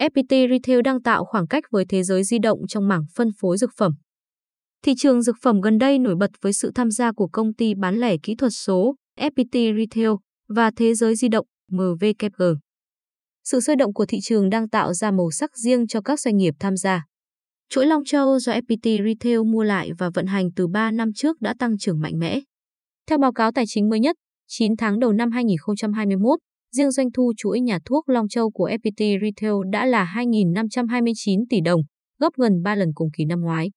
FPT Retail đang tạo khoảng cách với thế giới di động trong mảng phân phối dược phẩm. Thị trường dược phẩm gần đây nổi bật với sự tham gia của công ty bán lẻ kỹ thuật số FPT Retail và thế giới di động MVKG. Sự sôi động của thị trường đang tạo ra màu sắc riêng cho các doanh nghiệp tham gia. Chuỗi Long Châu do FPT Retail mua lại và vận hành từ 3 năm trước đã tăng trưởng mạnh mẽ. Theo báo cáo tài chính mới nhất, 9 tháng đầu năm 2021, riêng doanh thu chuỗi nhà thuốc Long Châu của FPT Retail đã là 2.529 tỷ đồng, gấp gần 3 lần cùng kỳ năm ngoái.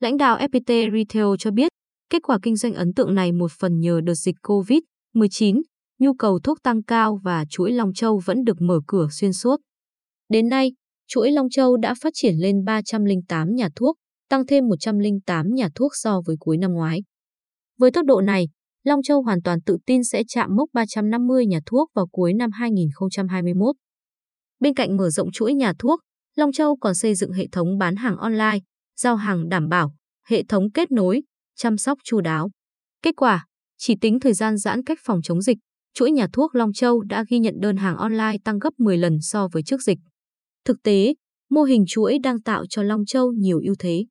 Lãnh đạo FPT Retail cho biết, kết quả kinh doanh ấn tượng này một phần nhờ đợt dịch COVID-19, nhu cầu thuốc tăng cao và chuỗi Long Châu vẫn được mở cửa xuyên suốt. Đến nay, chuỗi Long Châu đã phát triển lên 308 nhà thuốc, tăng thêm 108 nhà thuốc so với cuối năm ngoái. Với tốc độ này, Long Châu hoàn toàn tự tin sẽ chạm mốc 350 nhà thuốc vào cuối năm 2021. Bên cạnh mở rộng chuỗi nhà thuốc, Long Châu còn xây dựng hệ thống bán hàng online, giao hàng đảm bảo, hệ thống kết nối, chăm sóc chu đáo. Kết quả, chỉ tính thời gian giãn cách phòng chống dịch, chuỗi nhà thuốc Long Châu đã ghi nhận đơn hàng online tăng gấp 10 lần so với trước dịch. Thực tế, mô hình chuỗi đang tạo cho Long Châu nhiều ưu thế.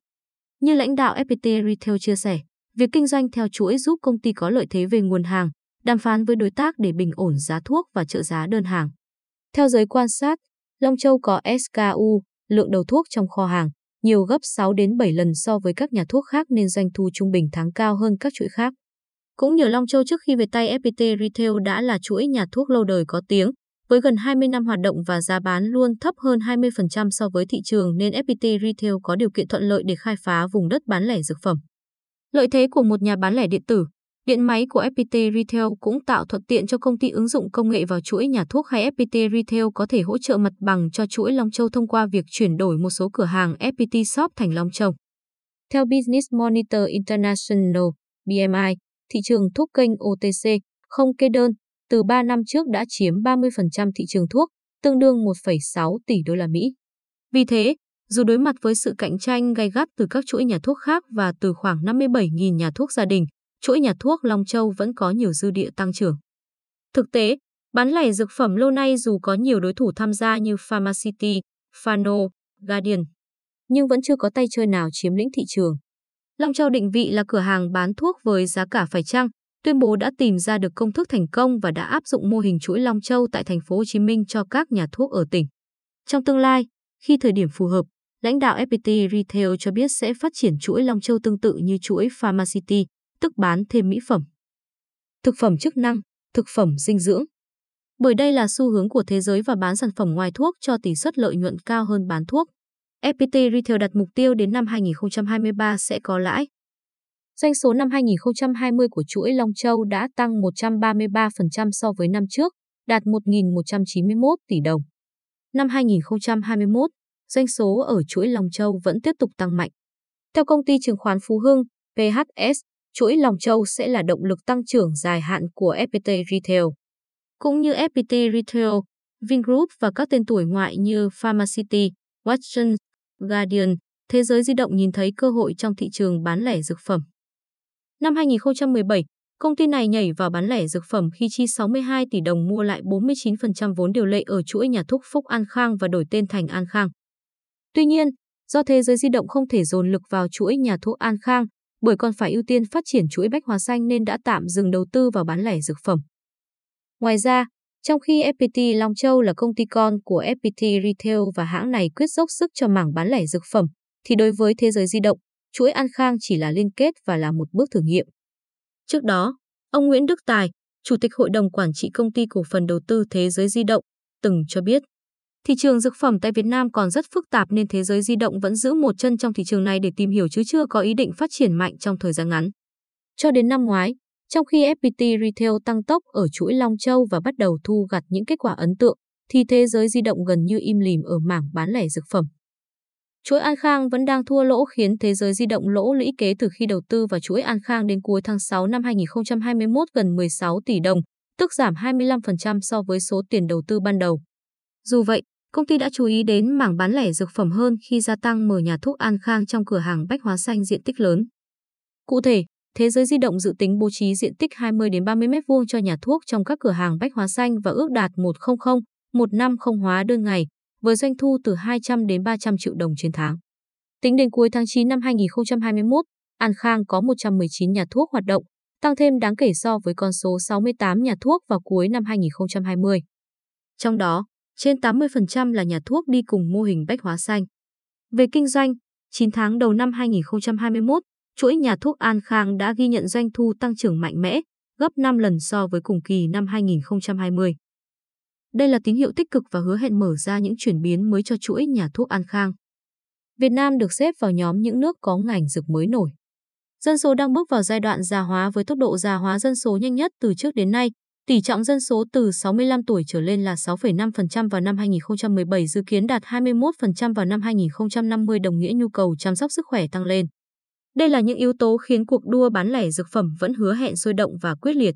Như lãnh đạo FPT Retail chia sẻ, việc kinh doanh theo chuỗi giúp công ty có lợi thế về nguồn hàng, đàm phán với đối tác để bình ổn giá thuốc và trợ giá đơn hàng. Theo giới quan sát, Long Châu có SKU, lượng đầu thuốc trong kho hàng, nhiều gấp 6 đến 7 lần so với các nhà thuốc khác nên doanh thu trung bình tháng cao hơn các chuỗi khác. Cũng nhờ Long Châu trước khi về tay FPT Retail đã là chuỗi nhà thuốc lâu đời có tiếng, với gần 20 năm hoạt động và giá bán luôn thấp hơn 20% so với thị trường nên FPT Retail có điều kiện thuận lợi để khai phá vùng đất bán lẻ dược phẩm. Lợi thế của một nhà bán lẻ điện tử, điện máy của FPT Retail cũng tạo thuận tiện cho công ty ứng dụng công nghệ vào chuỗi nhà thuốc hay FPT Retail có thể hỗ trợ mặt bằng cho chuỗi Long Châu thông qua việc chuyển đổi một số cửa hàng FPT Shop thành Long Châu. Theo Business Monitor International, BMI, thị trường thuốc kênh OTC, không kê đơn, từ 3 năm trước đã chiếm 30% thị trường thuốc, tương đương 1,6 tỷ đô la Mỹ. Vì thế, dù đối mặt với sự cạnh tranh gay gắt từ các chuỗi nhà thuốc khác và từ khoảng 57.000 nhà thuốc gia đình, chuỗi nhà thuốc Long Châu vẫn có nhiều dư địa tăng trưởng. Thực tế, bán lẻ dược phẩm lâu nay dù có nhiều đối thủ tham gia như Pharmacity, Fano, Guardian, nhưng vẫn chưa có tay chơi nào chiếm lĩnh thị trường. Long Châu định vị là cửa hàng bán thuốc với giá cả phải chăng, tuyên bố đã tìm ra được công thức thành công và đã áp dụng mô hình chuỗi Long Châu tại thành phố Hồ Chí Minh cho các nhà thuốc ở tỉnh. Trong tương lai, khi thời điểm phù hợp, lãnh đạo FPT Retail cho biết sẽ phát triển chuỗi Long Châu tương tự như chuỗi Pharmacity, tức bán thêm mỹ phẩm. Thực phẩm chức năng, thực phẩm dinh dưỡng. Bởi đây là xu hướng của thế giới và bán sản phẩm ngoài thuốc cho tỷ suất lợi nhuận cao hơn bán thuốc. FPT Retail đặt mục tiêu đến năm 2023 sẽ có lãi. Doanh số năm 2020 của chuỗi Long Châu đã tăng 133% so với năm trước, đạt 1.191 tỷ đồng. Năm 2021, doanh số ở chuỗi Long Châu vẫn tiếp tục tăng mạnh. Theo công ty chứng khoán Phú Hưng, PHS, chuỗi Long Châu sẽ là động lực tăng trưởng dài hạn của FPT Retail. Cũng như FPT Retail, Vingroup và các tên tuổi ngoại như Pharmacity, Watson, Guardian, Thế giới di động nhìn thấy cơ hội trong thị trường bán lẻ dược phẩm. Năm 2017, công ty này nhảy vào bán lẻ dược phẩm khi chi 62 tỷ đồng mua lại 49% vốn điều lệ ở chuỗi nhà thuốc Phúc An Khang và đổi tên thành An Khang. Tuy nhiên, do thế giới di động không thể dồn lực vào chuỗi nhà thuốc An Khang, bởi còn phải ưu tiên phát triển chuỗi bách hóa xanh nên đã tạm dừng đầu tư vào bán lẻ dược phẩm. Ngoài ra, trong khi FPT Long Châu là công ty con của FPT Retail và hãng này quyết dốc sức cho mảng bán lẻ dược phẩm, thì đối với thế giới di động, chuỗi An Khang chỉ là liên kết và là một bước thử nghiệm. Trước đó, ông Nguyễn Đức Tài, Chủ tịch Hội đồng Quản trị Công ty Cổ phần Đầu tư Thế giới di động, từng cho biết, thị trường dược phẩm tại Việt Nam còn rất phức tạp nên thế giới di động vẫn giữ một chân trong thị trường này để tìm hiểu chứ chưa có ý định phát triển mạnh trong thời gian ngắn. Cho đến năm ngoái, trong khi FPT Retail tăng tốc ở chuỗi Long Châu và bắt đầu thu gặt những kết quả ấn tượng, thì thế giới di động gần như im lìm ở mảng bán lẻ dược phẩm. Chuỗi An Khang vẫn đang thua lỗ khiến thế giới di động lỗ lũy kế từ khi đầu tư vào chuỗi An Khang đến cuối tháng 6 năm 2021 gần 16 tỷ đồng, tức giảm 25% so với số tiền đầu tư ban đầu. Dù vậy, công ty đã chú ý đến mảng bán lẻ dược phẩm hơn khi gia tăng mở nhà thuốc An Khang trong cửa hàng bách hóa xanh diện tích lớn. Cụ thể, Thế giới di động dự tính bố trí diện tích 20 đến 30 m2 cho nhà thuốc trong các cửa hàng bách hóa xanh và ước đạt 100, 150 hóa đơn ngày, với doanh thu từ 200 đến 300 triệu đồng trên tháng. Tính đến cuối tháng 9 năm 2021, An Khang có 119 nhà thuốc hoạt động, tăng thêm đáng kể so với con số 68 nhà thuốc vào cuối năm 2020. Trong đó, trên 80% là nhà thuốc đi cùng mô hình bách hóa xanh. Về kinh doanh, 9 tháng đầu năm 2021, chuỗi nhà thuốc An Khang đã ghi nhận doanh thu tăng trưởng mạnh mẽ, gấp 5 lần so với cùng kỳ năm 2020. Đây là tín hiệu tích cực và hứa hẹn mở ra những chuyển biến mới cho chuỗi nhà thuốc An Khang. Việt Nam được xếp vào nhóm những nước có ngành dược mới nổi. Dân số đang bước vào giai đoạn già hóa với tốc độ già hóa dân số nhanh nhất từ trước đến nay. Tỷ trọng dân số từ 65 tuổi trở lên là 6,5% vào năm 2017 dự kiến đạt 21% vào năm 2050 đồng nghĩa nhu cầu chăm sóc sức khỏe tăng lên. Đây là những yếu tố khiến cuộc đua bán lẻ dược phẩm vẫn hứa hẹn sôi động và quyết liệt.